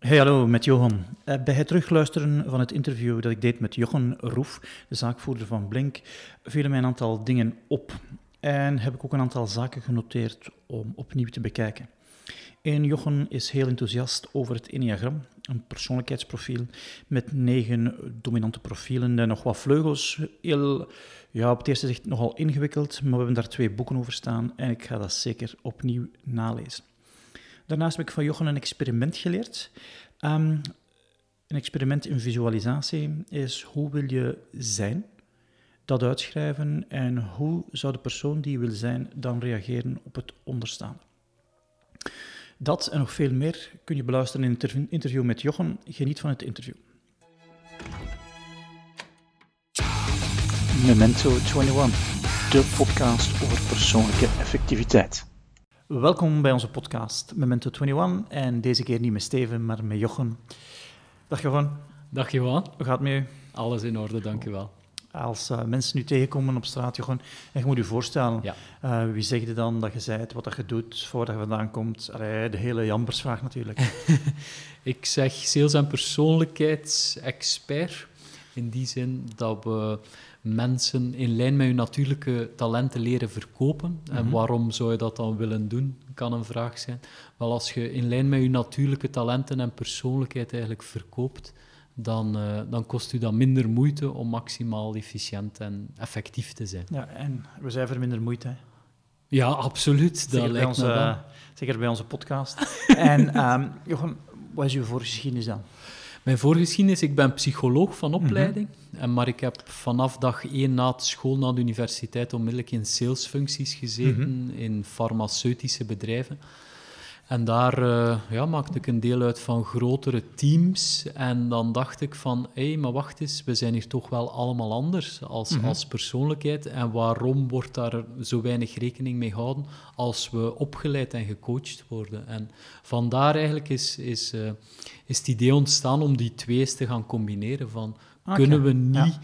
Hey, hallo, met Johan. Uh, bij het terugluisteren van het interview dat ik deed met Jochen Roef, de zaakvoerder van Blink, vielen mij een aantal dingen op. En heb ik ook een aantal zaken genoteerd om opnieuw te bekijken. En Jochen is heel enthousiast over het Enneagram, een persoonlijkheidsprofiel met negen dominante profielen en nog wat vleugels. Ja, op het eerste zicht nogal ingewikkeld, maar we hebben daar twee boeken over staan en ik ga dat zeker opnieuw nalezen. Daarnaast heb ik van Jochen een experiment geleerd. Ehm, een experiment in visualisatie is hoe wil je zijn? Dat uitschrijven en hoe zou de persoon die wil zijn dan reageren op het onderstaande? Dat en nog veel meer kun je beluisteren in het interview met Jochen. Geniet van het interview. Memento 21, de podcast over persoonlijke effectiviteit. Welkom bij onze podcast Memento 21 en deze keer niet met Steven, maar met Jochen. Dag Jochen. Dag Johan. Hoe gaat het met u? Alles in orde, dankjewel. Als uh, mensen nu tegenkomen op straat, Jochen, en je moet je voorstellen, ja. uh, wie zegt je dan dat je zei wat dat je doet voordat je vandaan komt? Allee, de hele jambersvraag natuurlijk. ik zeg sales- en persoonlijkheidsexpert, in die zin dat we mensen in lijn met je natuurlijke talenten leren verkopen. En mhm. waarom zou je dat dan willen doen, kan een vraag zijn. Wel, als je in lijn met je natuurlijke talenten en persoonlijkheid eigenlijk verkoopt, dan, uh, dan kost u dat minder moeite om maximaal efficiënt en effectief te zijn. Ja, en we zijn voor minder moeite. Ja, absoluut. Dat zeker, bij onze, zeker bij onze podcast. en um, wat is uw voorgeschiedenis dan? Mijn voorgeschiedenis, ik ben psycholoog van opleiding, mhm. en, maar ik heb vanaf dag één na het school naar de universiteit onmiddellijk in salesfuncties gezeten, mhm. in farmaceutische bedrijven. En daar uh, ja, maakte ik een deel uit van grotere teams. En dan dacht ik van, hé, hey, maar wacht eens, we zijn hier toch wel allemaal anders als, mhm. als persoonlijkheid. En waarom wordt daar zo weinig rekening mee gehouden als we opgeleid en gecoacht worden? En vandaar eigenlijk is, is, uh, is het idee ontstaan om die twee eens te gaan combineren. Van, Kunnen we niet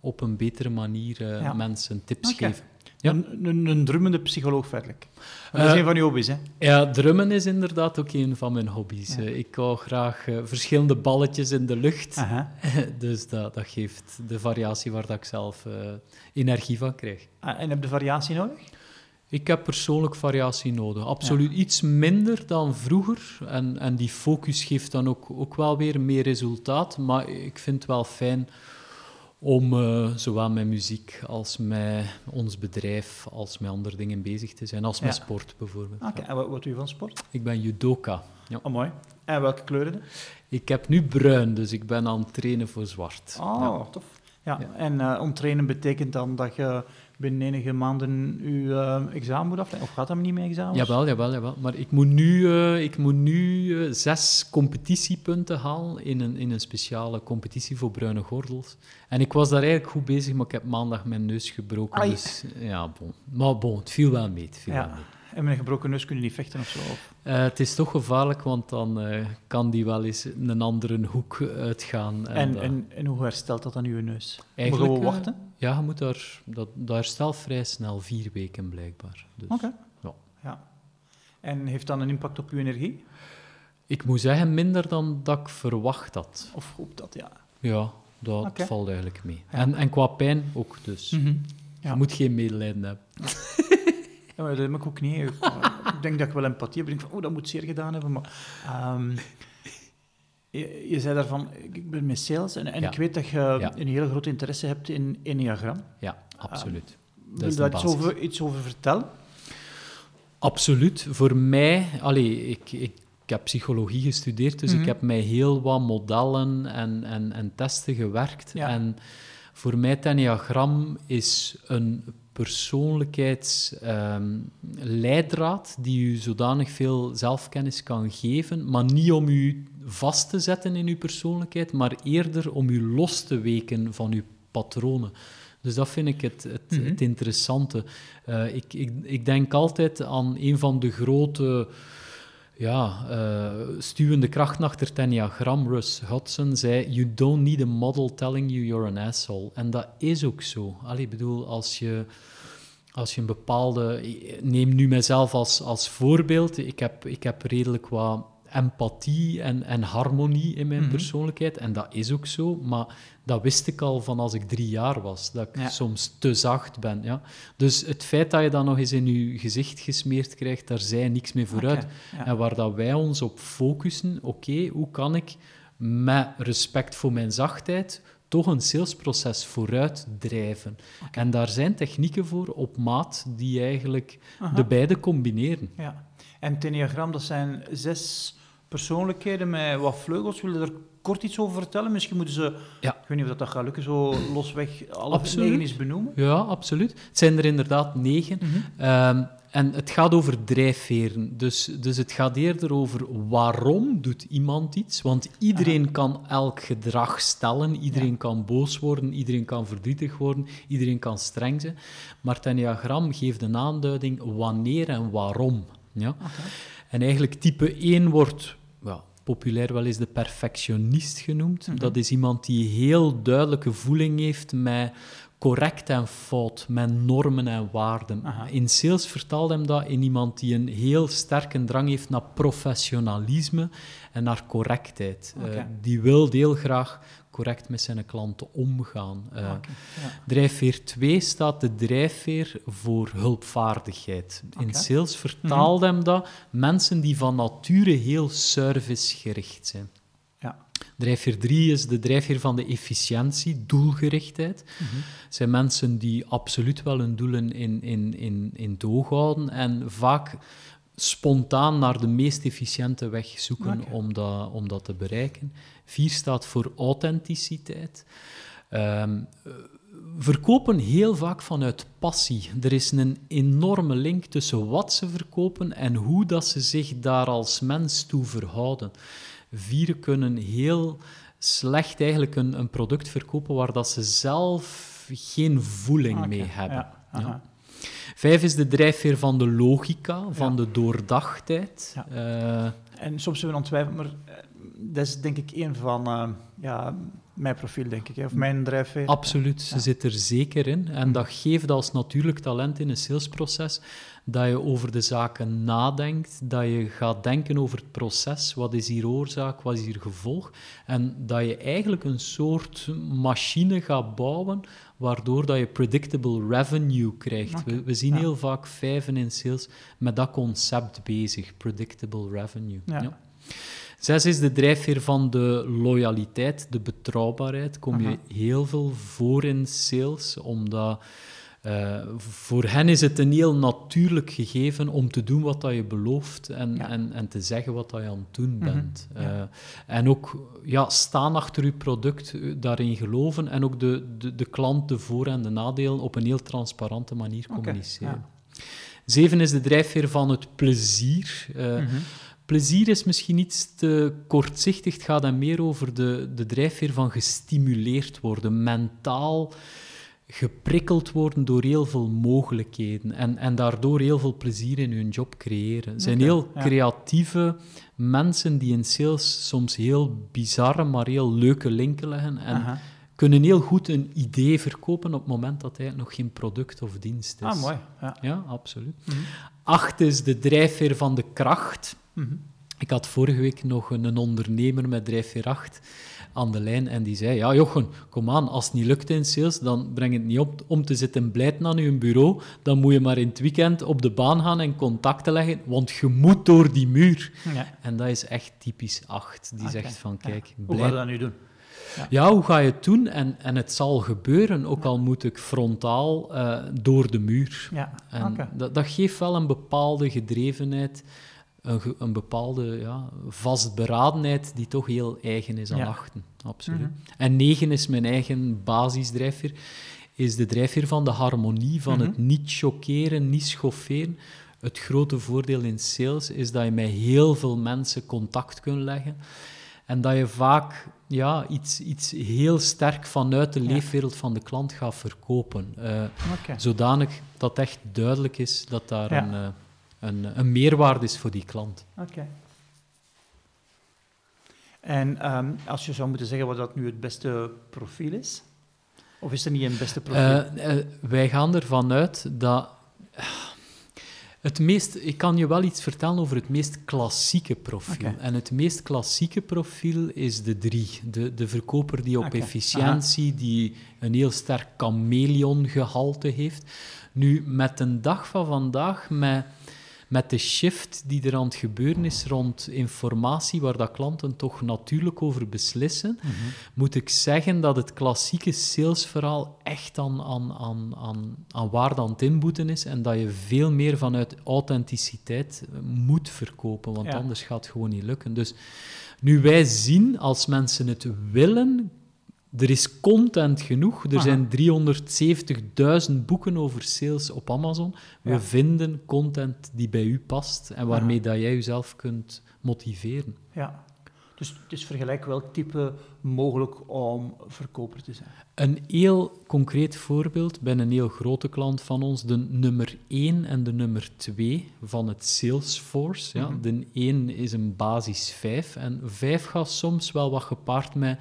op een betere manier uh, mensen tips geven? Ja. Een, een, een, drummende psycholoog, feitelijk. Dat is uh, een van je hobby's, hè? Ja, drummen is inderdaad ook een van mijn hobby's. Ja. Ik hou graag uh, verschillende balletjes in de lucht. dus dat, dat geeft de variatie waar dat ik zelf energie van krijg. Ah, en heb je variatie nodig? Ik heb persoonlijk variatie nodig. Absoluut iets minder dan vroeger. En, en die focus geeft dan ook, ook wel weer meer resultaat. Maar ik vind het wel fijn om uh, zowel met muziek als met ons bedrijf, als met andere dingen bezig te zijn, als met sport bijvoorbeeld. Oké, en wat, wat doe je van sport? Ik ben judoka. Ja. Oh, mooi. En welke kleuren? Ik heb nu bruin, dus ik ben aan het trainen voor zwart. Oh, ja. tof. Ja, en uh, om trainen betekent dan dat je binnen enige maanden je uh, examen moet afleggen? Of gaat dat niet meer examens? Jawel, jawel, jawel. Maar ik moet nu, uh, ik moet nu uh, zes competitiepunten halen in een, in een speciale competitie voor bruine gordels. En ik was daar eigenlijk goed bezig, maar ik heb maandag mijn neus gebroken. Ai. Dus ja, bon. Maar bon, het viel wel mee. Het viel ja. wel mee. En met een gebroken neus kun je niet vechten of zo? Of? Uh, het is toch gevaarlijk, want dan uh, kan die wel eens een andere hoek uitgaan. En, en, en, en, hoe herstelt dat dan uw neus? Eigenlijk, Moet je wachten? Ja, je moet daar, dat, dat herstelt vrij snel, vier weken blijkbaar. Dus, Oké. Ja. ja. En heeft dat een impact op uw energie? Ik moet zeggen, minder dan dat ik verwacht had. Of op dat, ja. Ja, dat okay. valt eigenlijk mee. Ja. En, en qua pijn ook dus. Mm -hmm. ja. Je moet geen medelijden hebben. ja, maar dat heb ik ook niet. Ik, ik denk dat ik wel empathie heb. Ik denk van, oh, dat moet zeer gedaan hebben. Maar um, je, je, zei daarvan, ik ben met sales en, en ja. ik weet dat je ja. een hele grote interesse hebt in Enneagram. Ja, absoluut. Uh, wil je daar iets over, iets over vertellen? Absoluut. Voor mij, allee, ik, ik, ik heb psychologie gestudeerd, dus mm -hmm. ik heb mij heel wat modellen en, en, en testen gewerkt. Ja. En voor mij het Enneagram is een persoonlijkheidsleidraad um, die u zodanig veel zelfkennis kan geven, maar niet om u vast te zetten in uw persoonlijkheid, maar eerder om u los te weken van uw patronen. Dus dat vind ik het, het, mm -hmm. het interessante. Uh, ik, ik, ik denk altijd aan een van de grote ja, uh, stuwende krachten achter het enneagram, Russ Hudson, zei: You don't need a model telling you you're an asshole. En dat is ook zo. Allee, ik bedoel, als je, als je een bepaalde. Neem nu mijzelf als, als voorbeeld. Ik heb, ik heb redelijk wat empathie en, en harmonie in mijn Mhm. persoonlijkheid. En dat is ook zo, maar dat wist ik al van als ik drie jaar was. Dat ik Ja. soms te zacht ben. Ja. Dus het feit dat je dat nog eens in je gezicht gesmeerd krijgt, daar zei niks meer vooruit. Ja. En waar dat wij ons op focussen, oké, hoe kan ik met respect voor mijn zachtheid toch een salesproces vooruit drijven? En daar zijn technieken voor op maat die eigenlijk Aha. de beide combineren. Ja. En Enneagram, dat zijn zes persoonlijkheden met wat vleugels. Wil je er kort iets over vertellen? Misschien moeten ze, Ja. ik weet niet of dat gaat lukken, zo losweg alle Absoluut. negen eens benoemen. Ja, absoluut. Het zijn er inderdaad negen. Ehm, en het gaat over drijfveren. Dus, dus het gaat eerder over waarom doet iemand iets. Want iedereen kan elk gedrag stellen. Iedereen kan boos worden, iedereen kan verdrietig worden, iedereen kan streng zijn. Maar het geeft een aanduiding wanneer en waarom. Ja? En eigenlijk type 1 wordt ja, populair wel eens de perfectionist genoemd. Dat is iemand die heel duidelijke voeling heeft met correct en fout, met normen en waarden. Aha. In sales vertaalt hem dat in iemand die een heel sterke drang heeft naar professionalisme en naar correctheid. Eh, die wil heel graag correct met zijn klanten omgaan. Ja. Drijfveer 2 staat de drijfveer voor hulpvaardigheid. In sales vertaalt hem dat mensen die van nature heel servicegericht zijn. Ja. Drijfveer 3 is de drijfveer van de efficiëntie, doelgerichtheid. Het zijn mensen die absoluut wel hun doelen in, in, in, in het oog houden en vaak spontaan naar de meest efficiënte weg zoeken om, dat, om dat te bereiken. 4 staat voor authenticiteit. Ehm, eh, verkopen heel vaak vanuit passie. Er is een enorme link tussen wat ze verkopen en hoe dat ze zich daar als mens toe verhouden. Vieren kunnen heel slecht eigenlijk een, een product verkopen waar dat ze zelf geen voeling Oké, mee hebben. ja. Vijf is de drijfveer van de logica, van Ja. de doordachtheid. Ja. Eh, En soms zijn we twijfelen, maar eh, dat is denk ik een van eh, ja, mijn profiel, denk ik, hè, of mijn drijfveer. Absoluut, ze zit er zeker in. En dat geeft als natuurlijk talent in een salesproces dat je over de zaken nadenkt, dat je gaat denken over het proces, wat is hier oorzaak, wat is hier gevolg, en dat je eigenlijk een soort machine gaat bouwen waardoor dat je predictable revenue krijgt. We, we zien ja. heel vaak vijven in sales met dat concept bezig, predictable revenue. Ja. Zes is de drijfveer van de loyaliteit, de betrouwbaarheid. Kom je Aha. heel veel voor in sales, omdat eh, voor hen is het een heel natuurlijk gegeven om te doen wat dat je belooft en, Ja. en, en te zeggen wat dat je aan het doen Mhm, bent. ja. Eh, en ook ja, staan achter je product, eh, daarin geloven en ook de, de, de klant de voor- en de nadelen op een heel transparante manier communiceren. Zeven is de drijfveer van het plezier. Mhm. Plezier is misschien iets te kortzichtig. Het gaat dan meer over de, de drijfveer van gestimuleerd worden, mentaal geprikkeld worden door heel veel mogelijkheden en, en daardoor heel veel plezier in hun job creëren. Het zijn heel ja. creatieve mensen die in sales soms heel bizarre, maar heel leuke linken leggen en Aha. kunnen heel goed een idee verkopen op het moment dat hij nog geen product of dienst is. Ah, mooi. Ja. Ja, absoluut. Mhm. Acht is de drijfveer van de kracht. Mhm. Ik had vorige week nog een, een ondernemer met drijfveer 8 aan de lijn en die zei, ja Jochen, kom aan, als het niet lukt in sales, dan breng het niet op om te zitten blijten aan je bureau, dan moet je maar in het weekend op de baan gaan en contacten leggen, want je moet door die muur. Ja. En dat is echt typisch 8. Die zegt van, ja. kijk, Hoe blij- ga je dat nu doen? ja, hoe ga je het doen? En, en het zal gebeuren, ook al moet ik frontaal eh, door de muur. Ja, En oké. dat, dat geeft wel een bepaalde gedrevenheid, een, een bepaalde ja, vastberadenheid die toch heel eigen is aan Ja. achten. Absoluut. Mhm. En negen is mijn eigen basisdrijfveer, is de drijfveer van de harmonie, van Mhm. het niet chockeren, niet schofferen. Het grote voordeel in sales is dat je met heel veel mensen contact kunt leggen. En dat je vaak ja, iets, iets heel sterk vanuit de Ja. leefwereld van de klant gaat verkopen. Oké. Zodanig dat echt duidelijk is dat daar Ja. een, eh, een, een meerwaarde is voor die klant. Oké. En ehm, als je zou moeten zeggen wat dat nu het beste profiel is? Of is er niet een beste profiel? Eh, eh, wij gaan ervan uit dat. Het meest, ik kan je wel iets vertellen over het meest klassieke profiel. En het meest klassieke profiel is de drie. De, de verkoper die op efficiëntie, die een heel sterk chameleon-gehalte heeft. Nu, met een dag van vandaag, met, met de shift die er aan het gebeuren is rond informatie, waar dat klanten toch natuurlijk over beslissen, moet ik zeggen dat het klassieke salesverhaal echt aan, aan, aan, aan, aan waarde aan het inboeten is en dat je veel meer vanuit authenticiteit eh, moet verkopen, want Ja. anders gaat het gewoon niet lukken. Dus nu wij zien, als mensen het willen, er is content genoeg. Er Aha. zijn 370.000 boeken over sales op Amazon. We Ja. vinden content die bij u past en waarmee dat jij jezelf kunt motiveren. Ja. Dus het is vergelijk welk type mogelijk om verkoper te zijn. Een heel concreet voorbeeld bij een heel grote klant van ons, de nummer 1 en de nummer 2 van het Salesforce. Ja. Mhm. De 1 is een basis 5 en 5 gaat soms wel wat gepaard met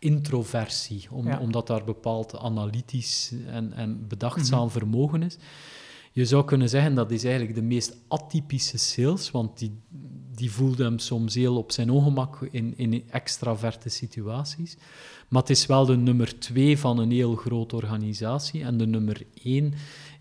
introversie, om, Ja. omdat daar bepaald analytisch en, en bedachtzaam vermogen is. Je zou kunnen zeggen dat is eigenlijk de meest atypische sales, want die, die voelde hem soms heel op zijn ongemak in, in extraverte situaties. Maar het is wel de nummer twee van een heel grote organisatie. En de nummer één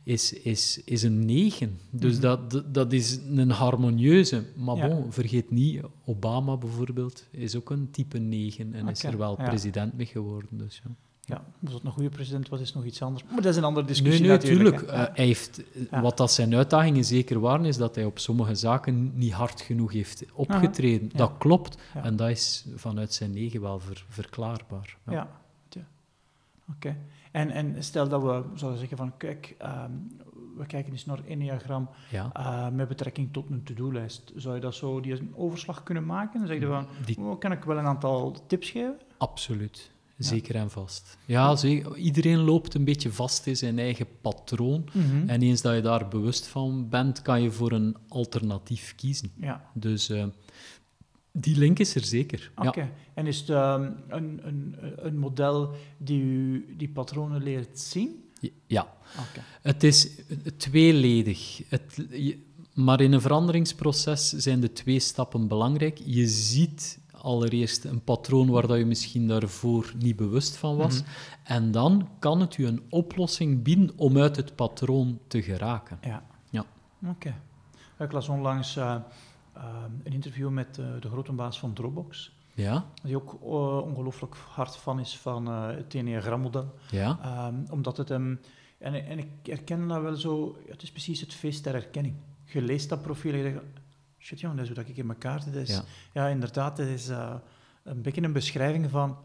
is, is, is een negen. Dus Mhm. dat, dat- dat is een harmonieuze. Maar Ja. bon, vergeet niet, Obama bijvoorbeeld is ook een type negen en is Oké, er wel ja. president mee geworden. Dus, ja. Ja, of dat een goede president was, is nog iets anders. Maar dat is een andere discussie nee, natuurlijk. Eh, hij heeft, Ja. Wat dat zijn uitdagingen zeker waren, is dat hij op sommige zaken niet hard genoeg heeft opgetreden. Ja. Dat klopt. Ja. En dat is vanuit zijn negen wel ver- verklaarbaar. Ja. Ja, ja. En, en stel dat we zouden zeggen van, kijk, ehm, we kijken eens naar Enneagram Ja. eh, met betrekking tot een to-do-lijst. Zou je dat zo, die een overslag kunnen maken? Dan zeg je van, Die, oh, kan ik wel een aantal tips geven? absoluut. Zeker en vast. Ja, zeker. iedereen loopt een beetje vast in zijn eigen patroon. Mhm. En eens dat je daar bewust van bent, kan je voor een alternatief kiezen. Ja, Dus eh, die link is er zeker. oké. Ja. En is het ehm, een, een, een model die u die patronen leert zien? ja. Oké. Het is tweeledig. Het, je- maar in een veranderingsproces zijn de twee stappen belangrijk. Je ziet allereerst een patroon waar dat je misschien daarvoor niet bewust van was. Mhm. En dan kan het je een oplossing bieden om uit het patroon te geraken. Ja. Ja. Oké. Ik las onlangs eh, een interview met eh, de grote baas van Dropbox. Ja? Die ook eh, ongelooflijk hard fan is van eh, het Enneagram-model. Ja? Ehm, omdat het hem... En, en ik herken dat wel zo... Het is precies het feest der herkenning. Je leest dat profiel en je denkt... Shit, jongen, dat is hoe dat ik in elkaar zit. Ja. ja. inderdaad, het is een beetje een beschrijving van...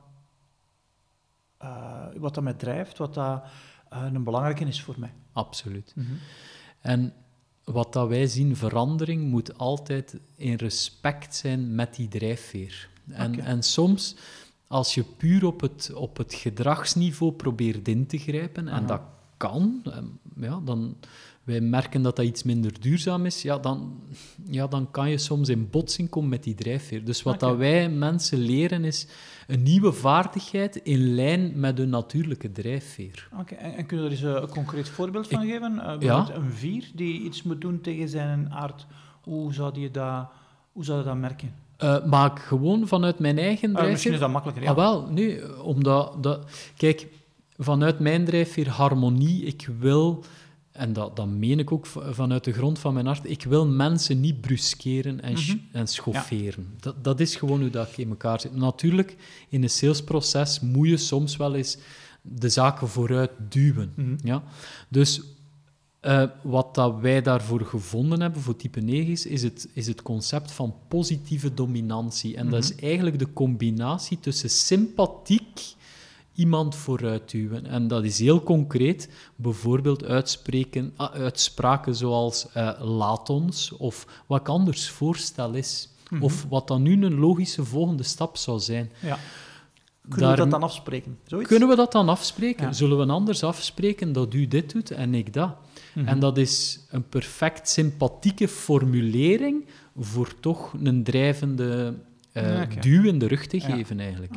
wat dat mij drijft, wat dat een belangrijke is voor mij. Absoluut. En wat dat wij zien, verandering moet altijd in respect zijn met die drijfveer. En, en soms, als je puur op het, op het gedragsniveau probeert in te grijpen, en Aha. dat kan, ehm, ja, dan, wij merken dat dat iets minder duurzaam is, ja, dan, ja, dan kan je soms in botsing komen met die drijfveer. Dus wat dat wij mensen leren is een nieuwe vaardigheid in lijn met hun natuurlijke drijfveer. Oké, en, en kun je er eens eh, een concreet voorbeeld van geven? Uh, bijvoorbeeld een vier die iets moet doen tegen zijn aard. Hoe zou je dat, hoe zou je dat merken? Eh, maak gewoon vanuit mijn eigen drijfveer... misschien is dat makkelijker, ja. Ah, wel, nee, omdat... Dat, kijk, vanuit mijn drijfveer harmonie, ik wil... En dat, dat meen ik ook vanuit de grond van mijn hart. Ik wil mensen niet bruskeren en, Mhm. en schofferen. Dat, dat is gewoon hoe dat ik in elkaar zit. Natuurlijk, in een salesproces moet je soms wel eens de zaken vooruit duwen. Mhm. Ja? Dus eh, wat dat wij daarvoor gevonden hebben, voor type 9, is, is het, is het concept van positieve dominantie. En dat is eigenlijk de combinatie tussen sympathiek iemand vooruitduwen. En dat is heel concreet. Bijvoorbeeld uitspreken, ah, uitspraken zoals eh, laat ons, of wat ik anders voorstel is. Of wat dan nu een logische volgende stap zou zijn. ja. Kunnen Daar- we dat dan afspreken? Zoiets? Kunnen we dat dan afspreken? Ja. Zullen we anders afspreken dat u dit doet en ik dat? Mhm. En dat is een perfect sympathieke formulering voor toch een drijvende eh, Oké. duw in de rug te Ja. geven, eigenlijk.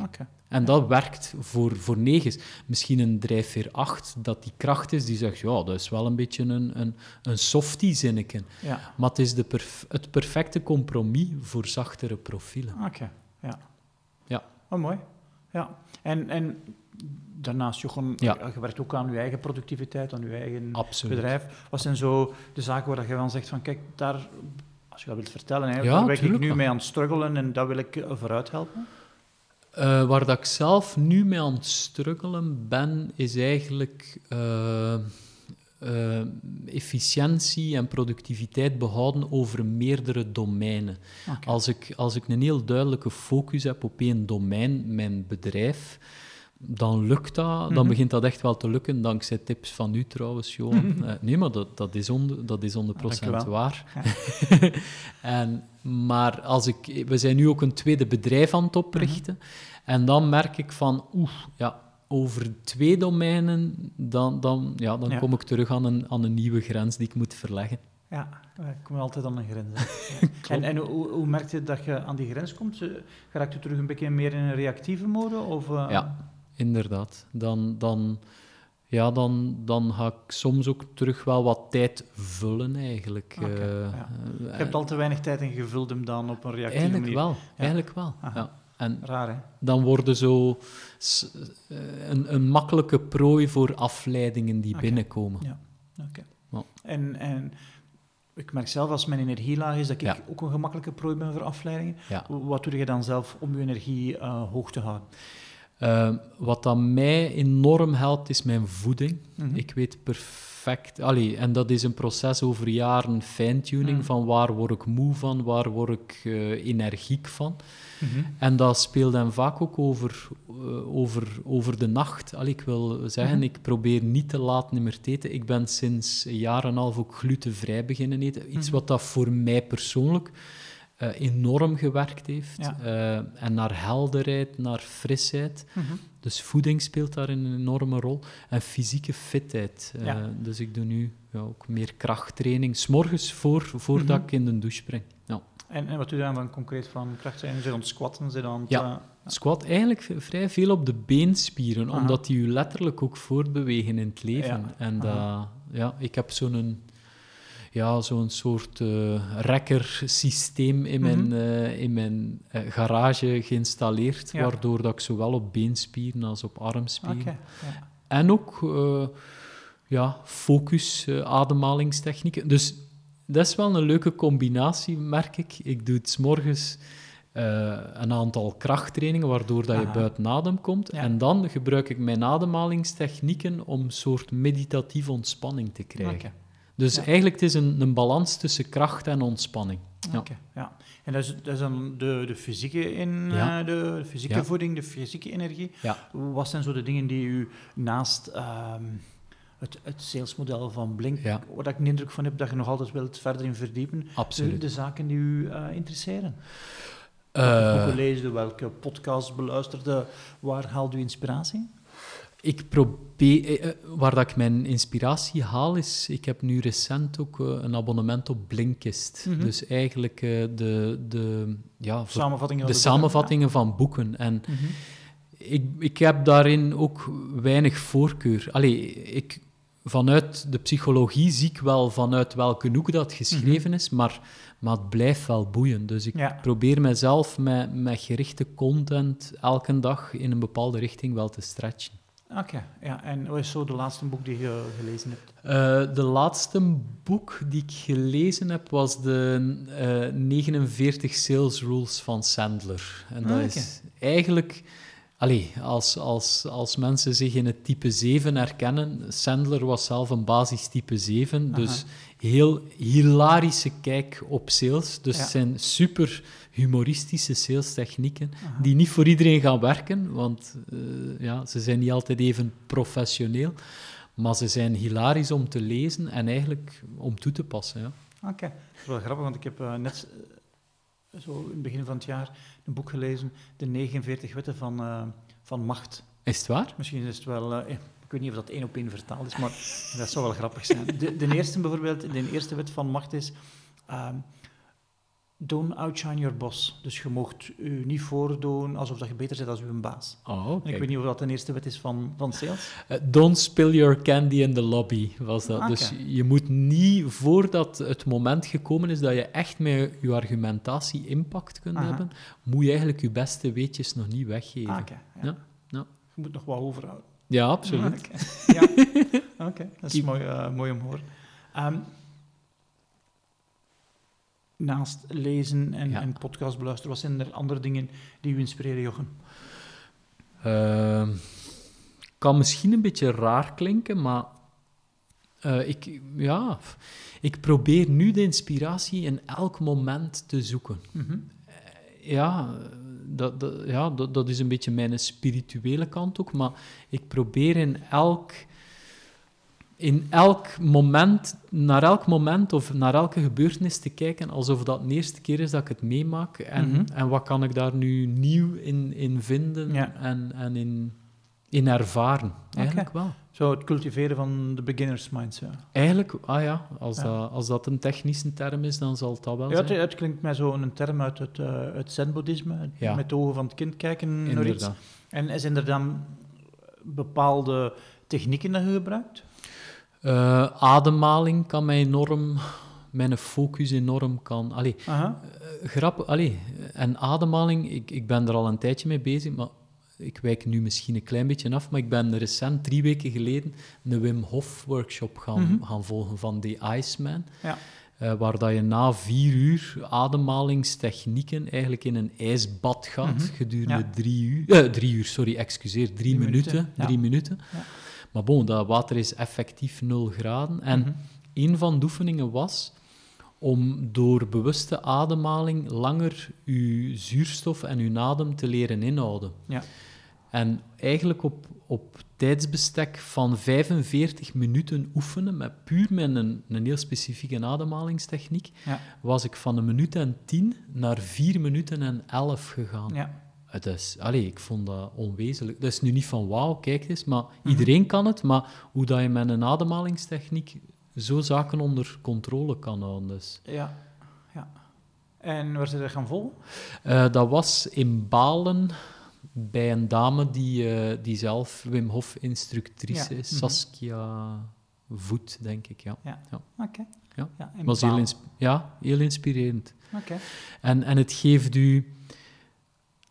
En dat werkt voor, voor negens. Misschien een drijfveer 8, dat die kracht is, die zegt, ja, dat is wel een beetje een, een, een softie zinneken. Ja, Maar het is de perf- het perfecte compromis voor zachtere profielen. oké. Ja. Ja. Oh, mooi. Ja. En, en daarnaast, Jochem, Ja. je werkt ook aan je eigen productiviteit, aan je eigen Absoluut. bedrijf. Wat zijn zo de zaken waar je van zegt van, kijk, daar, als je dat wilt vertellen, hè, Ja, daar ben ik nu mee aan het struggelen en dat wil ik eh, vooruit helpen. Eh, waar dat ik zelf nu mee aan het struggelen ben, is eigenlijk eh, efficiëntie en productiviteit behouden over meerdere domeinen. Als, ik, als ik een heel duidelijke focus heb op één domein, mijn bedrijf, dan lukt dat. Dan Mhm. begint dat echt wel te lukken, dankzij tips van u trouwens, Johan. Eh, nee, maar dat, dat is 100%, dat is 100 Dank u wel. waar. en, maar als ik, we zijn nu ook een tweede bedrijf aan het oprichten. Mhm. En dan merk ik van, oeh, ja, over twee domeinen, dan, dan, ja, dan Ja. kom ik terug aan een, aan een nieuwe grens die ik moet verleggen. Ja, we komen altijd aan een grens. en en hoe, hoe merk je dat je aan die grens komt? Eh, Geraakt je terug een beetje meer in een reactieve mode? Of, eh, Ja, inderdaad. Dan, dan, ja, dan, dan ga ik soms ook terug wel wat tijd vullen, eigenlijk. Oké, Eh, ja. eh, Je hebt al te weinig tijd en je vult hem dan op een reactieve Eigenlijk manier. wel, eigenlijk wel. Ja. En Raar, hè? dan worden zo eh, een, een makkelijke prooi voor afleidingen die binnenkomen. Ja. Oké. En, en ik merk zelf, als mijn energie laag is, dat ik Ja. ook een gemakkelijke prooi ben voor afleidingen. Ja. Wat doe je dan zelf om je energie hoog te houden? Eh, wat dat mij enorm helpt, is mijn voeding. Mhm. Ik weet perfect... Allee, en dat is een proces over jaren fine-tuning, Mhm. van waar word ik moe van, waar word ik eh, energiek van. Mhm. En dat speelt dan vaak ook over, eh, over, over de nacht. Allee, ik wil zeggen, ik probeer niet te laat niet meer te eten. Ik ben sinds een jaar en een half ook glutenvrij beginnen eten. Iets wat dat voor mij persoonlijk eh, enorm gewerkt heeft. Ja. Eh, en naar helderheid, naar frisheid. Mhm. Dus voeding speelt daar een enorme rol. En fysieke fitheid. Eh, Ja. Dus ik doe nu ja, ook meer krachttraining. S'morgens voor, voordat Mhm. ik in de douche spring. Ja. En, en wat doe je dan van concreet van krachttraining? Zit je aan het squatten? Zit je aan het, Ja. Squat eigenlijk vrij veel op de beenspieren, Aha. omdat die u letterlijk ook voortbewegen in het leven. En ja, ik heb zo'n ja, zo'n soort eh rekkersysteem in mijn, Mhm. eh, in mijn eh, garage geïnstalleerd, Ja. waardoor dat ik zowel op beenspieren als op armspieren. Ja. en ook ja, focus, ademhalingstechnieken. Dus dat is wel een leuke combinatie, merk ik. Ik doe het 's morgens een aantal krachttrainingen, waardoor dat je Aha. buiten adem komt. Ja. En dan gebruik ik mijn ademhalingstechnieken om een soort meditatieve ontspanning te krijgen. Dus Ja. eigenlijk het is een, een balans tussen kracht en ontspanning. Ja. Ja. En dat is, dat is dan de, de fysieke, in, Ja. eh, de fysieke Ja. voeding, de fysieke energie. Ja. Wat zijn zo de dingen die u naast ehm, het, het salesmodel van Blink, waar ik een indruk van heb dat je nog altijd wilt verder in verdiepen, Absoluut. de zaken die u eh, interesseren? Eh, Boeken leesde, welke podcast beluisterde, waar haalt u inspiratie? Ik probeer, eh, eh, waar dat ik mijn inspiratie haal, is, ik heb nu recent ook eh, een abonnement op Blinkist. Mhm. Dus eigenlijk de, de, ja, Samenvattingen de van boeken? samenvattingen van boeken. En. Mhm. ik, ik heb daarin ook weinig voorkeur. Allee, ik, vanuit de psychologie zie ik wel vanuit welke hoek dat geschreven is, maar, maar het blijft wel boeien. Dus ik Mhm. Ja. probeer mezelf met, met gerichte content elke dag in een bepaalde richting wel te stretchen. Oké, ja. En wat is zo de laatste boek die je gelezen hebt? Eh, de laatste boek die ik gelezen heb was de eh, 49 Sales Rules van Sandler. En dat Ah, is eigenlijk... Allee, als, als, als mensen zich in het type 7 herkennen... Sandler was zelf een basistype 7, dus heel hilarische kijk op sales. Dus Ja. zijn super humoristische salestechnieken Aha. die niet voor iedereen gaan werken, want eh, ja, ze zijn niet altijd even professioneel. Maar ze zijn hilarisch om te lezen en eigenlijk om toe te passen. Ja. Oké, dat is wel grappig, want ik heb eh, net eh, zo in het begin van het jaar een boek gelezen, De 49 Wetten van, eh, van Macht. Is het waar? Misschien is het wel, ik weet niet of dat één op één vertaald is, maar dat zou wel grappig zijn. De, de eerste bijvoorbeeld, de eerste wet van macht is, ehm, don't outshine your boss. Dus je mocht u niet voordoen alsof dat je beter bent als uw baas. Oh, ik weet niet of dat de eerste wet is van, van sales. Eh, don't spill your candy in the lobby, was dat. Oké. Dus je moet niet, voordat het moment gekomen is dat je echt met je argumentatie impact kunt Aha. hebben, moet je eigenlijk je beste weetjes nog niet weggeven. Ah, ja. Ja, ja. Je moet nog wat overhouden. Ja, absoluut. Oké, ja. Oké, dat is mooi, eh, mooi om te horen. Ehm, naast lezen en, Ja. en podcast beluisteren, wat zijn er andere dingen die u inspireren, Jochen? Ehm, kan misschien een beetje raar klinken, maar eh, ik, ja, ik probeer nu de inspiratie in elk moment te zoeken. Mhm. Ja, dat, dat, ja dat, dat is een beetje mijn spirituele kant ook, maar ik probeer in elk, in elk moment, naar elk moment of naar elke gebeurtenis te kijken alsof dat de eerste keer is dat ik het meemaak. En, Mhm. en wat kan ik daar nu nieuw in, in vinden Ja. en, en in, in ervaren? Eigenlijk wel. Zo het cultiveren van de beginners mindset. Eigenlijk, ah ja, als, Ja. Dat, als dat een technische term is, dan zal het dat wel Ja, het, zijn. het klinkt mij zo een term uit het, eh het zen-boeddhisme, met de ogen van het kind kijken naar iets. Inderdaad. En zijn er dan bepaalde technieken dat je gebruikt? Eh, ademhaling kan mij enorm, mijn focus enorm kan. Allee, eh, grap, allee, en ademhaling, ik, ik ben er al een tijdje mee bezig, maar ik wijk nu misschien een klein beetje af, maar ik ben recent, drie weken geleden, een Wim Hof workshop gaan, Mhm. gaan volgen van The Iceman. Ja. Eh, waar dat je na vier uur ademhalingstechnieken eigenlijk in een ijsbad gaat Mhm. gedurende Ja. drie uur. drie uur, sorry, excuseer, drie, Drie minuten. minuten, ja. Drie minuten. Ja. Maar bon, dat water is effectief 0 graden. En Mhm. een van de oefeningen was om door bewuste ademhaling langer uw zuurstof en uw adem te leren inhouden. Ja. En eigenlijk op, op tijdsbestek van 45 minuten oefenen, met puur met een, een heel specifieke ademhalingstechniek, Ja. was ik van een minuut en 10 naar 4 minuten en 11 gegaan. Ja. Het is, allee, ik vond dat onwezenlijk. Dat is nu niet van wauw, kijk eens, maar iedereen kan het. Maar hoe dat je met een ademhalingstechniek zo zaken onder controle kan houden. Dus. Ja. ja. En waar ze gaan volgen? Eh, dat was in Balen bij een dame die, eh, die zelf Wim Hof instructrice Ja, is. mhm. Saskia Voet, denk ik, ja. Oké. Ja. ja in Was heel, ja, heel inspirerend. Oké. En, en het geeft u...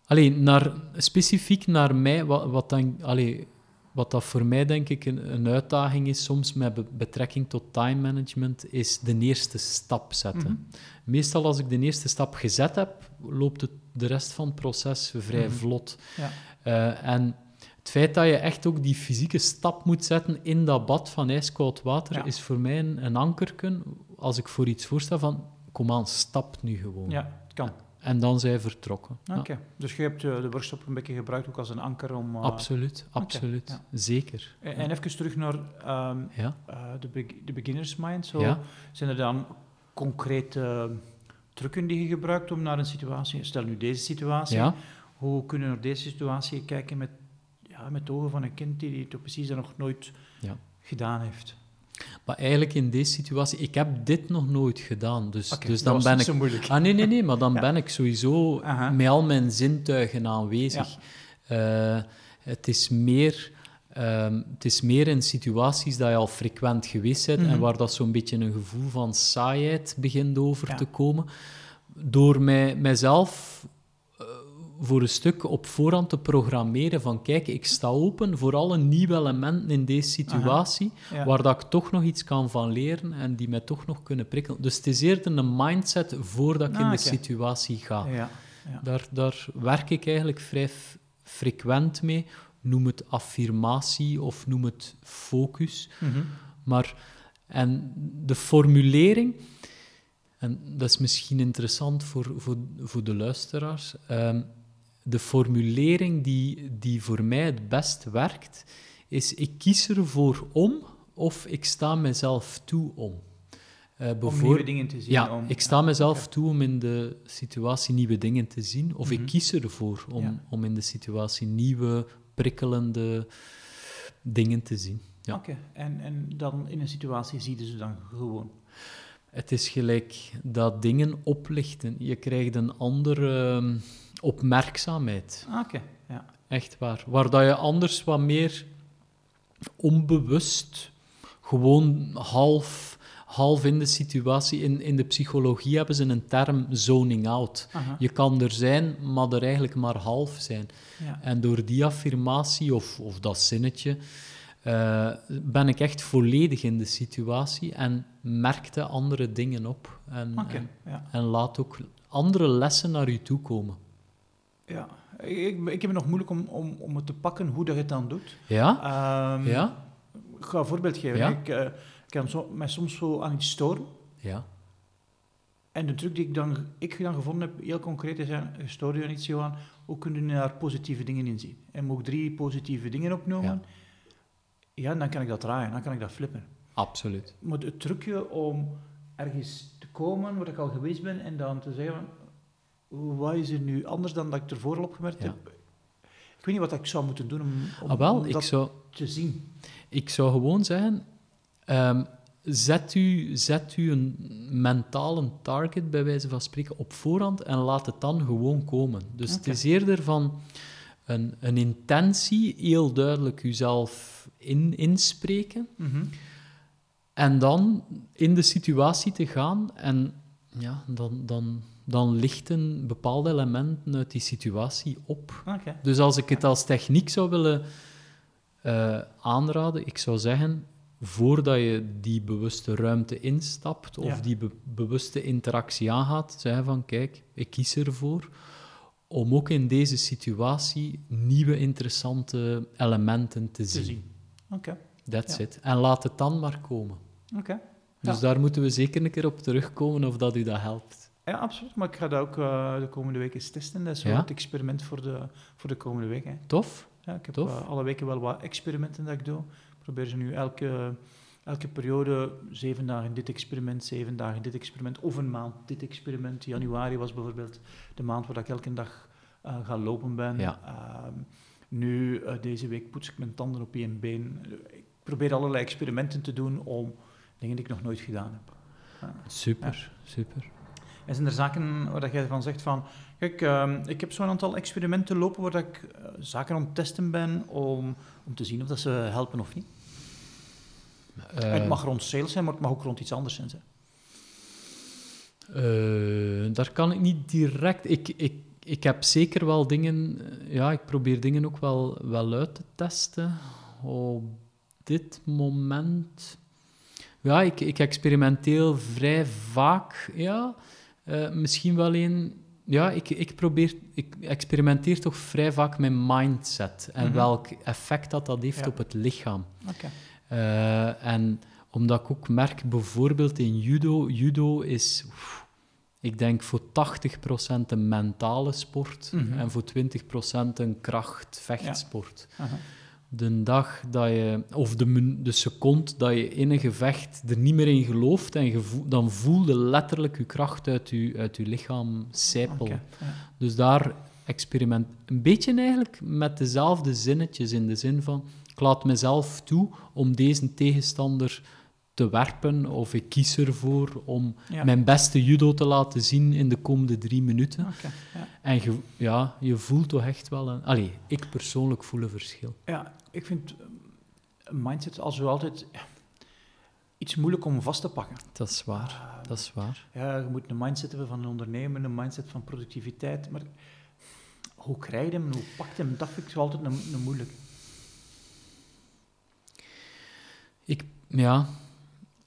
Alleen, naar, specifiek naar mij, wat, wat, dan, allee, wat dat voor mij denk ik een, een uitdaging is soms met be- betrekking tot time management, is de eerste stap zetten. Mhm. Meestal als ik de eerste stap gezet heb, loopt het, de rest van het proces vrij Mhm. vlot. Ja. Eh, en het feit dat je echt ook die fysieke stap moet zetten in dat bad van ijskoud water, Ja. is voor mij een, een ankerken als ik voor iets voorstel van, kom aan, stap nu gewoon. ja, het kan. En dan zijn vertrokken. Ja, Oké. Dus je hebt eh, de workshop een beetje gebruikt ook als een anker om... eh, Absoluut, absoluut. ja. Zeker. En en even terug naar ehm, Ja. eh, de, be- de beginners mind. Zo. Zijn er dan concrete trucken die je gebruikt om naar een situatie... Stel nu deze situatie. Hoe kunnen we naar deze situatie kijken met, ja, met de ogen van een kind die het precies nog nooit Ja. gedaan heeft? Maar eigenlijk in deze situatie, ik heb dit nog nooit gedaan. Dus, dus dat dan was ben ik. zo moeilijk. Ah, nee, nee, nee, maar dan Ja. ben ik sowieso Aha. met al mijn zintuigen aanwezig. Eh, het, is meer, ehm, het is meer in situaties dat je al frequent geweest bent en Mhm. waar dat zo'n beetje een gevoel van saaiheid begint over Ja. te komen. Door mij, mijzelf voor een stuk op voorhand te programmeren van kijk, ik sta open voor alle nieuwe elementen in deze situatie, Ja. waar dat ik toch nog iets kan van leren en die mij toch nog kunnen prikkelen. Dus het is eerder een mindset voordat ik Ah, in de situatie ga. Ja. Ja. Daar, daar werk ik eigenlijk vrij frequent mee. Noem het affirmatie of noem het focus. Mhm. Maar, en de formulering, en dat is misschien interessant voor, voor, voor de luisteraars, ehm, de formulering die, die voor mij het best werkt, is ik kies ervoor om of ik sta mezelf toe om. Eh, Om nieuwe dingen te zien. ja, om, ik sta mezelf toe om in de situatie nieuwe dingen te zien. Of Mhm. ik kies ervoor om, Ja. om in de situatie nieuwe, prikkelende dingen te zien. Ja. Oké, en, en dan in een situatie zie je ze dan gewoon. Het is gelijk dat dingen oplichten. Je krijgt een andere ehm, opmerkzaamheid. Ah, Oké, ja. Echt waar. Waar dat je anders wat meer onbewust, gewoon half, half in de situatie. In, in de psychologie hebben ze een term zoning out. Aha. Je kan er zijn, maar er eigenlijk maar half zijn. ja. En door die affirmatie of, of dat zinnetje eh, ben ik echt volledig in de situatie en merkte andere dingen op. En, en, ja. en laat ook andere lessen naar u toe komen. ja. Ik, ik heb het nog moeilijk om, om, om het te pakken hoe dat je het dan doet. Ja? Ehm, Ja? Ik ga een voorbeeld geven. Ja. Ik, ik kan zo, mij soms zo aan iets storen. Ja. En de truc die ik dan, ik dan gevonden heb, heel concreet, is: ja, je aan iets, Johan. Hoe kun je daar positieve dingen in zien? En moet ik drie positieve dingen opnoemen? Ja. Dan kan ik dat draaien, dan kan ik dat flippen. Absoluut. Maar het trucje om ergens te komen waar ik al geweest ben en dan te zeggen: wat is er nu anders dan dat ik ervoor al opgemerkt Ja. heb? Ik weet niet wat ik zou moeten doen om, om, Ah, wel, om ik dat zou, te zien. ik zou gewoon zeggen... ehm, zet, u, zet u een mentale target, bij wijze van spreken, op voorhand en laat het dan gewoon komen. Dus het is eerder van een, een intentie, heel duidelijk uzelf in, inspreken... Mhm. En dan in de situatie te gaan en ja, dan, dan, dan lichten bepaalde elementen uit die situatie op. Dus als ik het als techniek zou willen eh, aanraden, ik zou zeggen, voordat je die bewuste ruimte instapt of Ja. die be- bewuste interactie aangaat, zeggen van kijk, ik kies ervoor om ook in deze situatie nieuwe interessante elementen te, Te zien. zien. Oké. That's Ja. it. En laat het dan maar komen. Oké. Dus Ja. daar moeten we zeker een keer op terugkomen of dat u dat helpt. Ja, absoluut. Maar ik ga dat ook eh, de komende week eens testen. Dat is wel Ja? het experiment voor de, voor de komende week. Hè. Tof? Ja, ik heb Tof. eh, alle weken wel wat experimenten dat ik doe. Ik probeer ze nu elke, elke periode, zeven dagen dit experiment, zeven dagen dit experiment, of een maand dit experiment. Januari was bijvoorbeeld de maand waar ik elke dag eh, ga lopen ben. Ja. Ehm, nu, eh, deze week poets ik mijn tanden op één been. Ik probeer allerlei experimenten te doen om dingen die ik nog nooit gedaan heb. Ja. Super, super. En zijn er zaken waar dat jij van zegt van... Kijk, ehm, ik heb zo'n aantal experimenten lopen waar ik eh, zaken aan het testen ben om, om te zien of dat ze helpen of niet. Eh, het mag rond sales zijn, maar het mag ook rond iets anders zijn. Hè. eh, daar kan ik niet direct... Ik, ik, ik heb zeker wel dingen... eh, Ja, ik probeer dingen ook wel, wel uit te testen. Op dit moment... Ja, ik, ik experimenteer vrij vaak. Ja, Eh, misschien wel een... Ja, ik, ik probeer... Ik experimenteer toch vrij vaak met mindset. En Mhm. welk effect dat dat heeft Ja. op het lichaam. Oké. Eh, en omdat ik ook merk, bijvoorbeeld in judo, judo is, oef, ik denk voor 80% een mentale sport Mhm. en voor 20% een kracht-vechtsport. Aha. De dag dat je, of de, de seconde dat je in een gevecht er niet meer in gelooft, en dan voelde letterlijk je kracht uit je, uit je lichaam sijpelen. Ja. Dus daar experiment een beetje eigenlijk met dezelfde zinnetjes in de zin van ik laat mezelf toe om deze tegenstander te werpen of ik kies ervoor om Ja. mijn beste judo te laten zien in de komende drie minuten. Ja. En je, ja, je voelt toch echt wel een... Allee, ik persoonlijk voel een verschil. ja, ik vind eh, een mindset als wel altijd ja, iets moeilijk om vast te pakken. Dat is waar, dat is waar. Ja, je moet een mindset hebben van een ondernemer, een mindset van productiviteit. Maar hoe krijg je hem, hoe pakt je hem, dat vind ik zo altijd een, een moeilijk. Ik, ja,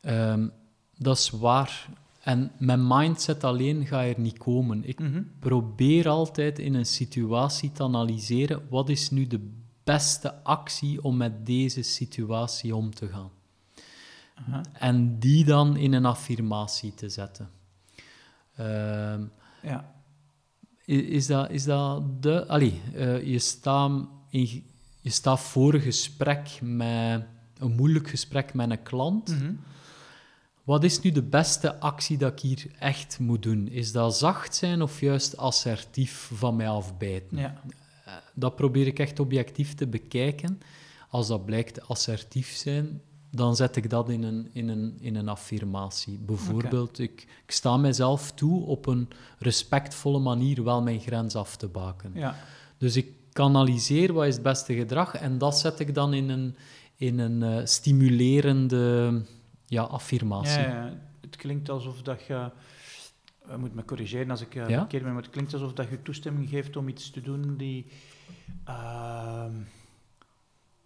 ehm, dat is waar. En met mindset alleen ga je er niet komen. Ik Mhm. probeer altijd in een situatie te analyseren wat is nu de beste actie om met deze situatie om te gaan. En die dan in een affirmatie te zetten. Ehm, Ja, is, dat, is dat de... Allee, eh, je, staat je staat voor een gesprek met... Een moeilijk gesprek met een klant. Mhm. Wat is nu de beste actie dat ik hier echt moet doen? Is dat zacht zijn of juist assertief van mij afbijten? ja. Dat probeer ik echt objectief te bekijken. Als dat blijkt assertief zijn, dan zet ik dat in een, in een, in een affirmatie. Bijvoorbeeld, ik, ik sta mijzelf toe op een respectvolle manier wel mijn grens af te baken. Ja. Dus ik kanaliseer wat is het beste gedrag en dat zet ik dan in een, in een eh, stimulerende ja, affirmatie. Ja, het klinkt alsof dat je... Je moet me corrigeren als ik uh, Ja? verkeerd ben, maar het klinkt alsof dat je toestemming geeft om iets te doen die... ehm,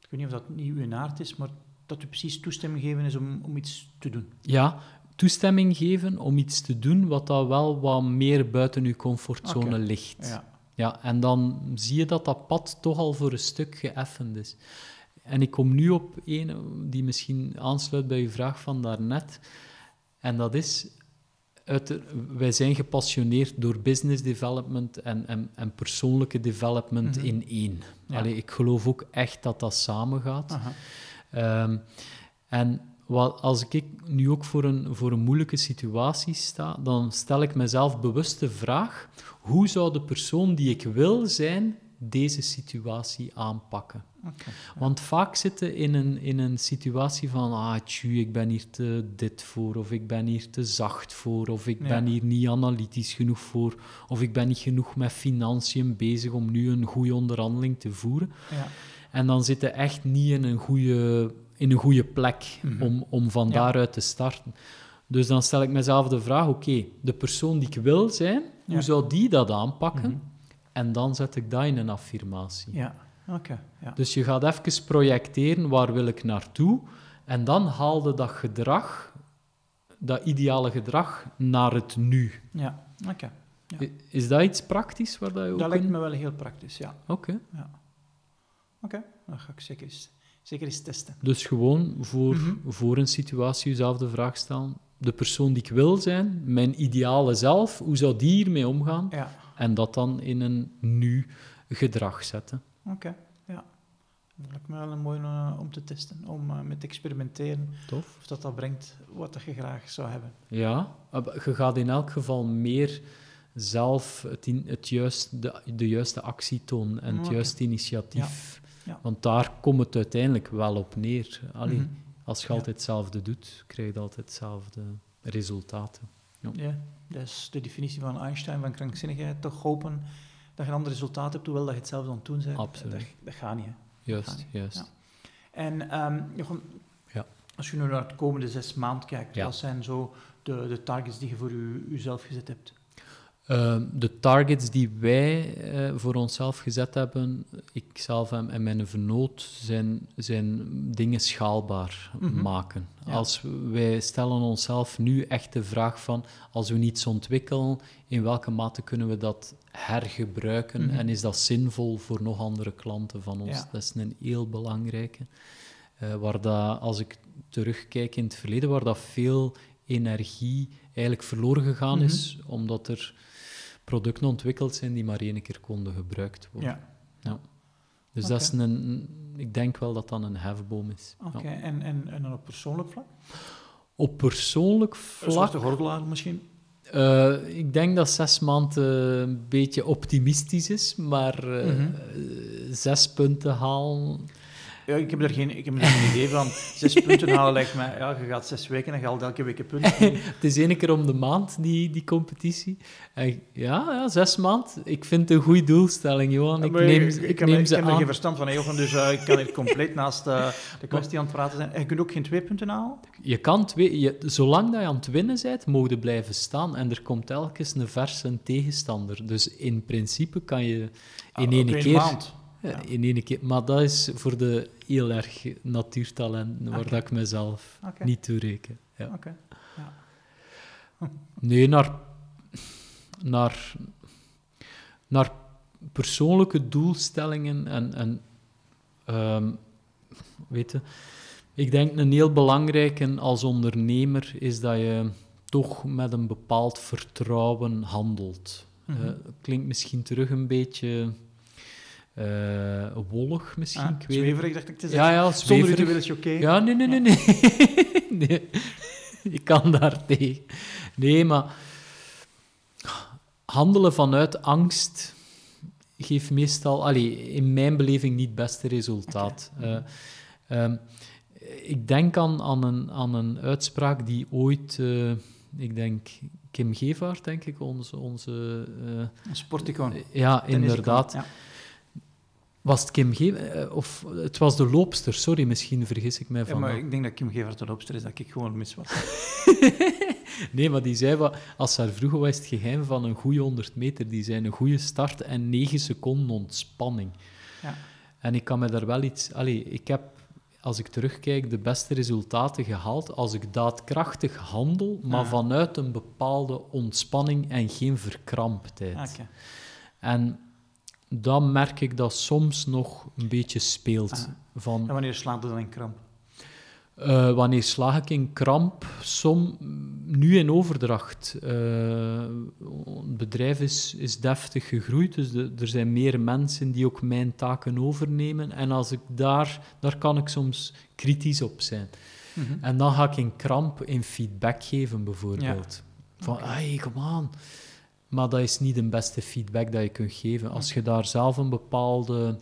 ik weet niet of dat niet uw aard is, maar dat u precies toestemming geven is om, om iets te doen. Ja, toestemming geven om iets te doen wat dat wel wat meer buiten uw comfortzone ligt. Ja. Ja, en dan zie je dat dat pad toch al voor een stuk geëffend is. En ik kom nu op een die misschien aansluit bij uw vraag van daarnet. En dat is, uit wij zijn gepassioneerd door business development en, en, en persoonlijke development Mhm. in één. Ja. Allee, ik geloof ook echt dat dat samengaat. Ehm, en wat, als ik nu ook voor een, voor een moeilijke situatie sta, dan stel ik mezelf bewust de vraag: hoe zou de persoon die ik wil zijn deze situatie aanpakken? Want vaak zitten in een, in een situatie van, ah, tju, ik ben hier te dit voor, of ik ben hier te zacht voor, of ik Ja. ben hier niet analytisch genoeg voor, of ik ben niet genoeg met financiën bezig om nu een goede onderhandeling te voeren. Ja. En dan zitten echt niet in een goede, in een goede plek Mhm. om, om van Ja. daaruit te starten. Dus dan stel ik mezelf de vraag, oké, de persoon die ik wil zijn, hoe zou die dat aanpakken? Mhm. En dan zet ik dat in een affirmatie. Ja. Oké. Ja. Dus je gaat even projecteren, waar wil ik naartoe? En dan haalde dat gedrag, dat ideale gedrag, naar het nu. Ja. Oké. Ja. Is dat iets praktisch waar dat je ook Dat lijkt in- me wel heel praktisch, ja. Oké. Oké, dan ga ik zeker eens, zeker eens testen. Dus gewoon voor, Mhm. voor een situatie jezelf de vraag stellen. De persoon die ik wil zijn, mijn ideale zelf, hoe zou die hiermee omgaan? Ja. En dat dan in een nu gedrag zetten. Oké, ja. Dat lijkt me wel een mooi eh, om te testen, om eh, met te experimenteren Tof. of dat dat brengt wat dat je graag zou hebben. Ja, je gaat in elk geval meer zelf het, in, het juist, de, de juiste actie tonen en het juiste initiatief. Ja. Want daar komt het uiteindelijk wel op neer. Allee, Mhm. Als je Ja. altijd hetzelfde doet, krijg je altijd hetzelfde resultaten. Ja, dat is de definitie van Einstein van krankzinnigheid. Toch hopen dat je een ander resultaat hebt, hoewel dat je hetzelfde aan het doen bent. Absoluut. Dat, dat gaat niet, hè. Juist, niet. juist. Ja. En Jochem, Ja. als je nu naar de komende zes maanden kijkt, Ja. wat zijn zo de, de targets die je voor u, uzelf gezet hebt? Ehm, de targets die wij eh, voor onszelf gezet hebben, ikzelf en, en mijn vernoot, zijn, zijn dingen schaalbaar Mhm. maken. Ja. Als wij stellen onszelf nu echt de vraag van, als we iets ontwikkelen, in welke mate kunnen we dat hergebruiken Mhm. en is dat zinvol voor nog andere klanten van ons? Ja. Dat is een heel belangrijke. Eh, waar dat, als ik terugkijk in het verleden, waar dat veel energie eigenlijk verloren gegaan Mhm. is, omdat er producten ontwikkeld zijn die maar één keer konden gebruikt worden. Ja, Dus dat is een, een- ik denk wel dat dat een hefboom is. oké. Ja. En, en, en dan op persoonlijk vlak? Op persoonlijk Een vlak, zwarte gordelaar misschien? eh, ik denk dat zes maanden een beetje optimistisch is, maar eh, Mhm. zes punten halen, Ja, ik heb er geen, ik heb er geen idee van. Zes punten halen lijkt mij... Ja, je gaat zes weken en je haalt elke week een punt. Het is één keer om de maand, die, die competitie. En ja, ja, zes maand. Ik vind het een goede doelstelling, Johan. Ik neem, ik, ik heb, neem ik heb er geen aan. verstand van, hè, Jochen, dus eh, ik kan hier compleet naast eh, de kwestie aan het praten zijn. En je kunt ook geen twee punten halen? Je kan twee, je, zolang dat je aan het winnen bent, mogen blijven staan. En er komt telkens een verse tegenstander. Dus in principe kan je in Ah, één keer... maand. Ja, Ja. in één keer. Maar dat is voor de heel erg natuurtalenten, waar dat ik mezelf niet toe reken. Ja. Oké. Nee, naar, naar, naar persoonlijke doelstellingen en, en ehm, weet je, ik denk een heel belangrijke als ondernemer is dat je toch met een bepaald vertrouwen handelt. Eh, klinkt misschien terug een beetje eh, wollig, misschien. Ah, ik weet zweverig, dacht ik te zeggen. Ja, ja, Zonder u te willen choqueren. Ja, nee, nee, nee, nee. nee. Ik kan daar tegen. Nee, maar handelen vanuit angst geeft meestal, allee, in mijn beleving, niet het beste resultaat. Oké. Eh, ehm, ik denk aan, aan, een, aan een uitspraak die ooit, uh, ik denk, Kim Gevaert, denk ik, onze... onze uh, sporticoon. ja, inderdaad. Ja. Was het Kim Gevaert? Of het was de loopster, sorry, misschien vergis ik mij van... Ja, maar ik denk dat Kim Gevaert de loopster is, dat ik gewoon mis was. nee, maar die zei, wat, als ze haar vroegen, wat is het geheim van een goede 100 meter? Die zei een goede start en 9 seconden ontspanning. Ja. En ik kan me daar wel iets... Allee, ik heb, als ik terugkijk, de beste resultaten gehaald als ik daadkrachtig handel, maar vanuit een bepaalde ontspanning en geen verkramptheid. Okay. En dan merk ik dat soms nog een beetje speelt. Ah. Van, en wanneer slaat het dan in kramp? Uh, wanneer slaag ik in kramp? Som, nu in overdracht. Uh, het bedrijf is, is deftig gegroeid, dus er zijn meer mensen die ook mijn taken overnemen. En als ik daar, daar kan ik soms kritisch op zijn. Mm -hmm. En dan ga ik in kramp in feedback geven, bijvoorbeeld. Ja. Van, okay. hey, kom aan. Maar dat is niet de beste feedback dat je kunt geven. Als je daar zelf een bepaalde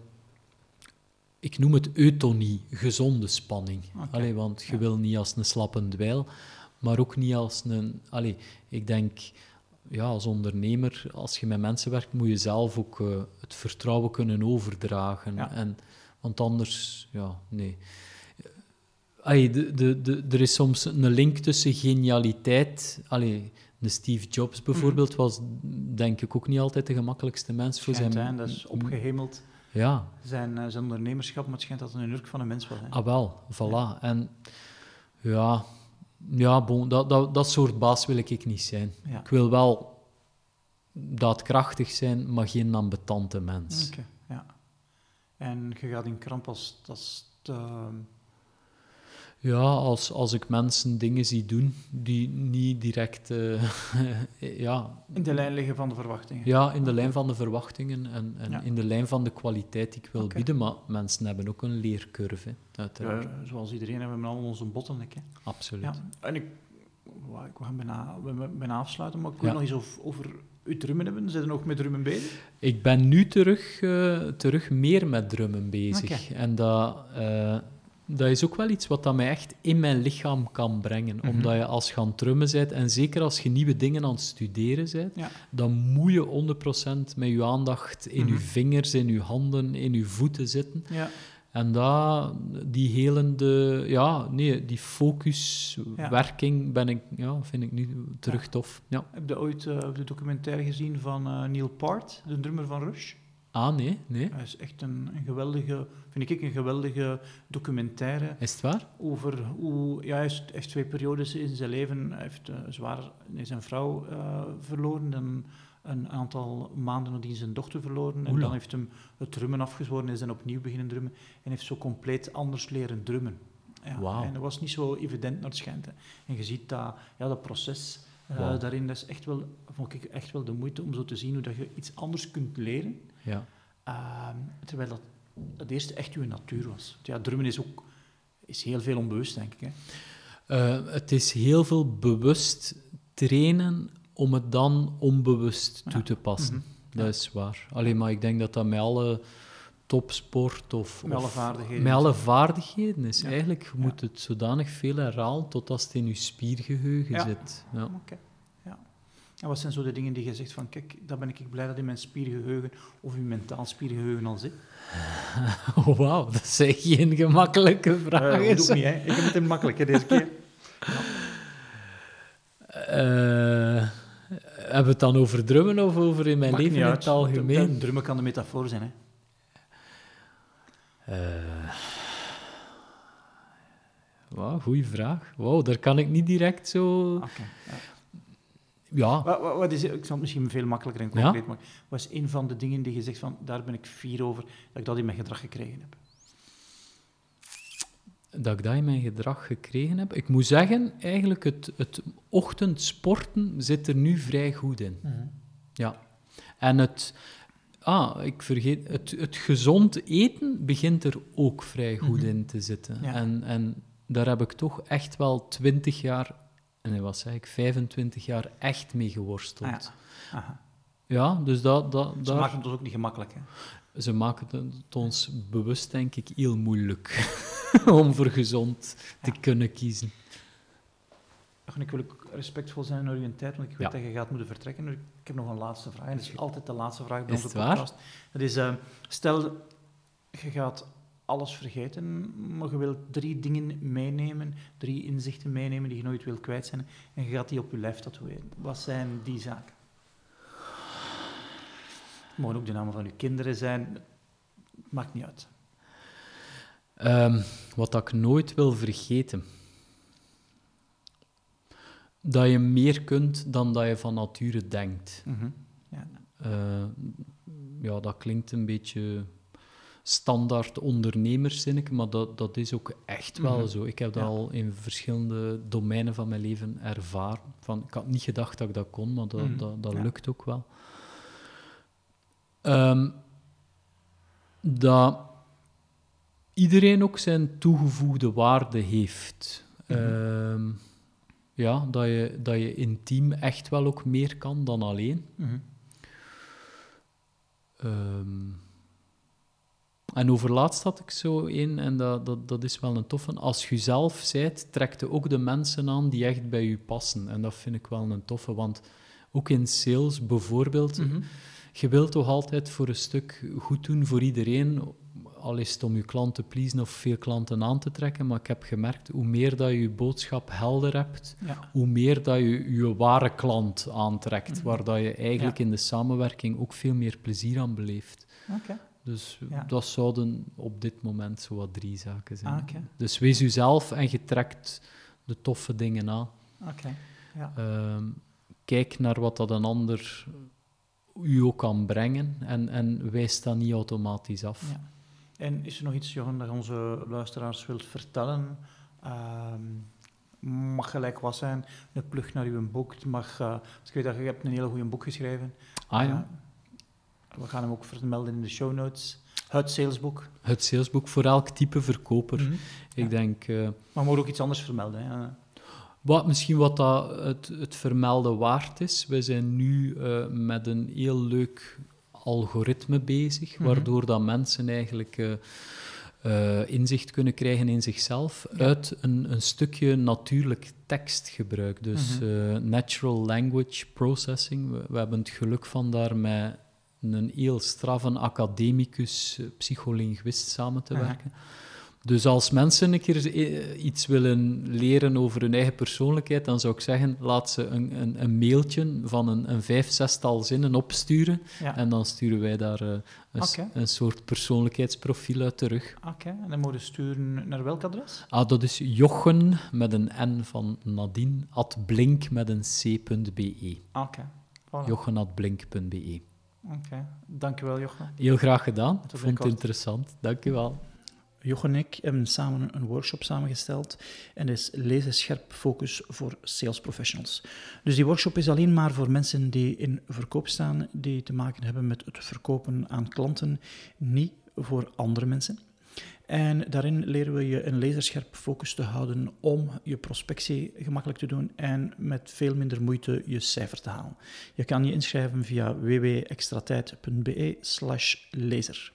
ik noem het eutonie, gezonde spanning. Okay. want je wil niet als een slappe dweil, maar ook niet als een... Allee, ik denk, ja, als ondernemer, als je met mensen werkt, moet je zelf ook uh, het vertrouwen kunnen overdragen. Ja. En, want anders, ja, nee. Allee, de, de, de, er is soms een link tussen genialiteit... Allee, de Steve Jobs bijvoorbeeld mm. was, denk ik, ook niet altijd de gemakkelijkste mens voor Schijnt, zijn... dat is opgehemeld. Ja. Zijn, uh, zijn ondernemerschap, maar het schijnt dat het een nurk van een mens was. Hè? Ah, wel, voilà. En ja, ja bon, dat, dat, dat soort baas wil ik niet zijn. Ja. Ik wil wel daadkrachtig zijn, maar geen ambetante mens. Oké, ja. En je gaat in kramp als, als te, ja, als, als ik mensen dingen zie doen die niet direct... Uh, ja, in de lijn liggen van de verwachtingen. Ja, in de lijn van de verwachtingen en, en in de lijn van de kwaliteit die ik wil bieden. Maar mensen hebben ook een leercurve, uiteraard. Ja, zoals iedereen hebben we allemaal onze bottleneck. Hè. Absoluut. Ja, en ik, ik ga bijna, bijna afsluiten, maar ik wil nog eens over, over uw drummen hebben. Zijn er nog met drummen bezig? Ik ben nu terug, uh, terug meer met drummen bezig. En dat... Uh, dat is ook wel iets wat dat mij echt in mijn lichaam kan brengen. Mhm. Omdat je als je aan het drummen bent, en zeker als je nieuwe dingen aan het studeren bent, dan moet je 100% met je aandacht in je mhm. vingers, in je handen, in je voeten zitten. Ja. En dat, die helende, ja, nee, die focuswerking ben ik, ja, vind ik nu terug tof. Ja. Heb je ooit uh, de documentaire gezien van uh, Neil Part, de drummer van Rush? Ah, nee, nee. Hij is echt een, een, geweldige, vind ik, een geweldige documentaire. Is het waar? Over hoe, ja, hij heeft, twee periodes in zijn leven. Hij heeft uh, zwaar zijn vrouw uh, verloren, dan een aantal maanden nadien zijn dochter verloren. En dan heeft hem het drummen afgezworen en opnieuw beginnen drummen. En heeft zo compleet anders leren drummen. Ja, wow. En dat was niet zo evident naar het schijnt. En je ziet dat, ja, dat proces uh, daarin, dat is echt wel, vond ik echt wel de moeite om zo te zien hoe dat je iets anders kunt leren. Ja. Uh, terwijl dat het eerste echt je natuur was. Ja, drummen is ook is heel veel onbewust, denk ik. Hè? Uh, het is heel veel bewust trainen om het dan onbewust toe te passen. Mm -hmm. Dat is waar. Alleen maar ik denk dat dat met alle topsport of... Met alle vaardigheden. Met alle vaardigheden is. Eigenlijk, je moet het zodanig veel herhalen tot als het in je spiergeheugen zit. Ja. Okay. En wat zijn zo de dingen die je zegt van, kijk, daar ben ik blij dat in mijn spiergeheugen of in mentaal spiergeheugen al zit? Oh, wauw, dat is geen gemakkelijke vraag. Uh, dat doe ik niet, hè. Ik heb het in makkelijk, hè, deze keer. Uh, hebben we het dan over drummen of over in mijn leven in het algemeen? Drummen kan de metafoor zijn, hè. Uh, Wauw, goede vraag. Wow, daar kan ik niet direct zo... Okay, ja. Ja. Wat, wat, wat, is, ik zal het misschien veel makkelijker en concreet maken. Wat is een van de dingen die je zegt van, daar ben ik fier over, dat ik dat in mijn gedrag gekregen heb? Dat ik dat in mijn gedrag gekregen heb? Ik moet zeggen, eigenlijk het, het ochtendsporten zit er nu vrij goed in. Mhm. Ja. En het... Ah, ik vergeet... Het, het gezond eten begint er ook vrij goed mhm. in te zitten. En, en daar heb ik toch echt wel twintig jaar en hij was eigenlijk 25 jaar echt mee geworsteld. Ah, ja. ja, dus dat... dat Ze maakt het dus ook niet gemakkelijk, hè? ze maken het ons bewust, denk ik, heel moeilijk om voor gezond te kunnen kiezen. ik wil ook respectvol zijn naar uw tijd, want ik weet dat je gaat moeten vertrekken. Ik heb nog een laatste vraag. En dat is altijd de laatste vraag bij is onze podcast. Waar? Dat is, uh, stel, je gaat alles vergeten, maar je wilt drie dingen meenemen, drie inzichten meenemen die je nooit wilt kwijt zijn, en je gaat die op je lijf tatoeëren. Wat zijn die zaken? Het mogen ook de namen van je kinderen zijn, maakt niet uit. Um, wat ik nooit wil vergeten. Dat je meer kunt dan dat je van nature denkt. Mm -hmm. ja. Uh, ja, dat klinkt een beetje standaard ondernemerszinnetje, maar dat, dat is ook echt wel mm -hmm. zo. Ik heb dat ja. al in verschillende domeinen van mijn leven ervaren. Van, ik had niet gedacht dat ik dat kon, maar dat, mm -hmm. dat, dat ja. lukt ook wel. Um, dat iedereen ook zijn toegevoegde waarde heeft. Mm -hmm. um, ja, dat je, dat je intiem echt wel ook meer kan dan alleen. Um, en overlaatst had ik zo één, en dat, dat, dat is wel een toffe. Als je zelf zijt, trekt je ook de mensen aan die echt bij je passen. En dat vind ik wel een toffe, want ook in sales bijvoorbeeld, Mhm. mm -hmm. je wilt toch altijd voor een stuk goed doen voor iedereen, al is het om je klant te pleasen of veel klanten aan te trekken, maar ik heb gemerkt, hoe meer dat je je boodschap helder hebt, ja. hoe meer dat je je ware klant aantrekt, Mhm. waar dat je eigenlijk Ja. in de samenwerking ook veel meer plezier aan beleeft. Oké. Dus Ja. dat zouden op dit moment zo wat drie zaken zijn. Ah. Dus wees jezelf en je trekt de toffe dingen aan. Ja. Ehm, kijk naar wat dat een ander u ook kan brengen en, en wijs dat niet automatisch af. Ja. En is er nog iets, Johan, dat onze luisteraars wilt vertellen? Ehm, mag gelijk wat zijn, een plug naar uw boek. Het mag, eh, ik weet dat je hebt een hele goede boek geschreven. Ah ja, Eh, we gaan hem ook vermelden in de show notes. Het salesboek. het salesboek voor elk type verkoper. Mhm. Ik Ja. denk... eh, Maar we mogen ook iets anders vermelden. Hè? Wat, misschien wat dat het, het vermelden waard is. We zijn nu eh, met een heel leuk algoritme bezig, Mhm. waardoor dat mensen eigenlijk eh, inzicht kunnen krijgen in zichzelf Ja. uit een, een stukje natuurlijk tekstgebruik. Dus Mhm. natural language processing. We, we hebben het geluk van daar met een heel straffe academicus, eh, psycholinguist samen te werken. Dus als mensen een keer eh, iets willen leren over hun eigen persoonlijkheid, dan zou ik zeggen, laat ze een, een, een mailtje van een, een vijf, zestal zinnen opsturen. Ja. En dan sturen wij daar eh, een, een soort persoonlijkheidsprofiel uit terug. Oké, en dan mogen we sturen naar welk adres? Ah, dat is jochen met een n van Nadine, at blink met een c.be. Oké. Voilà. Jochen at blink.be. Oké. Dankjewel, Jochen. Heel graag gedaan. Tot Vond het interessant. Dank u wel. Jochen en ik hebben samen een workshop samengesteld en dat is Lezen Scherp Focus voor Sales Professionals. Dus die workshop is alleen maar voor mensen die in verkoop staan, die te maken hebben met het verkopen aan klanten, niet voor andere mensen. En daarin leren we je een laserscherp focus te houden om je prospectie gemakkelijk te doen en met veel minder moeite je cijfer te halen. Je kan je inschrijven via www.extratijd.be slash laser.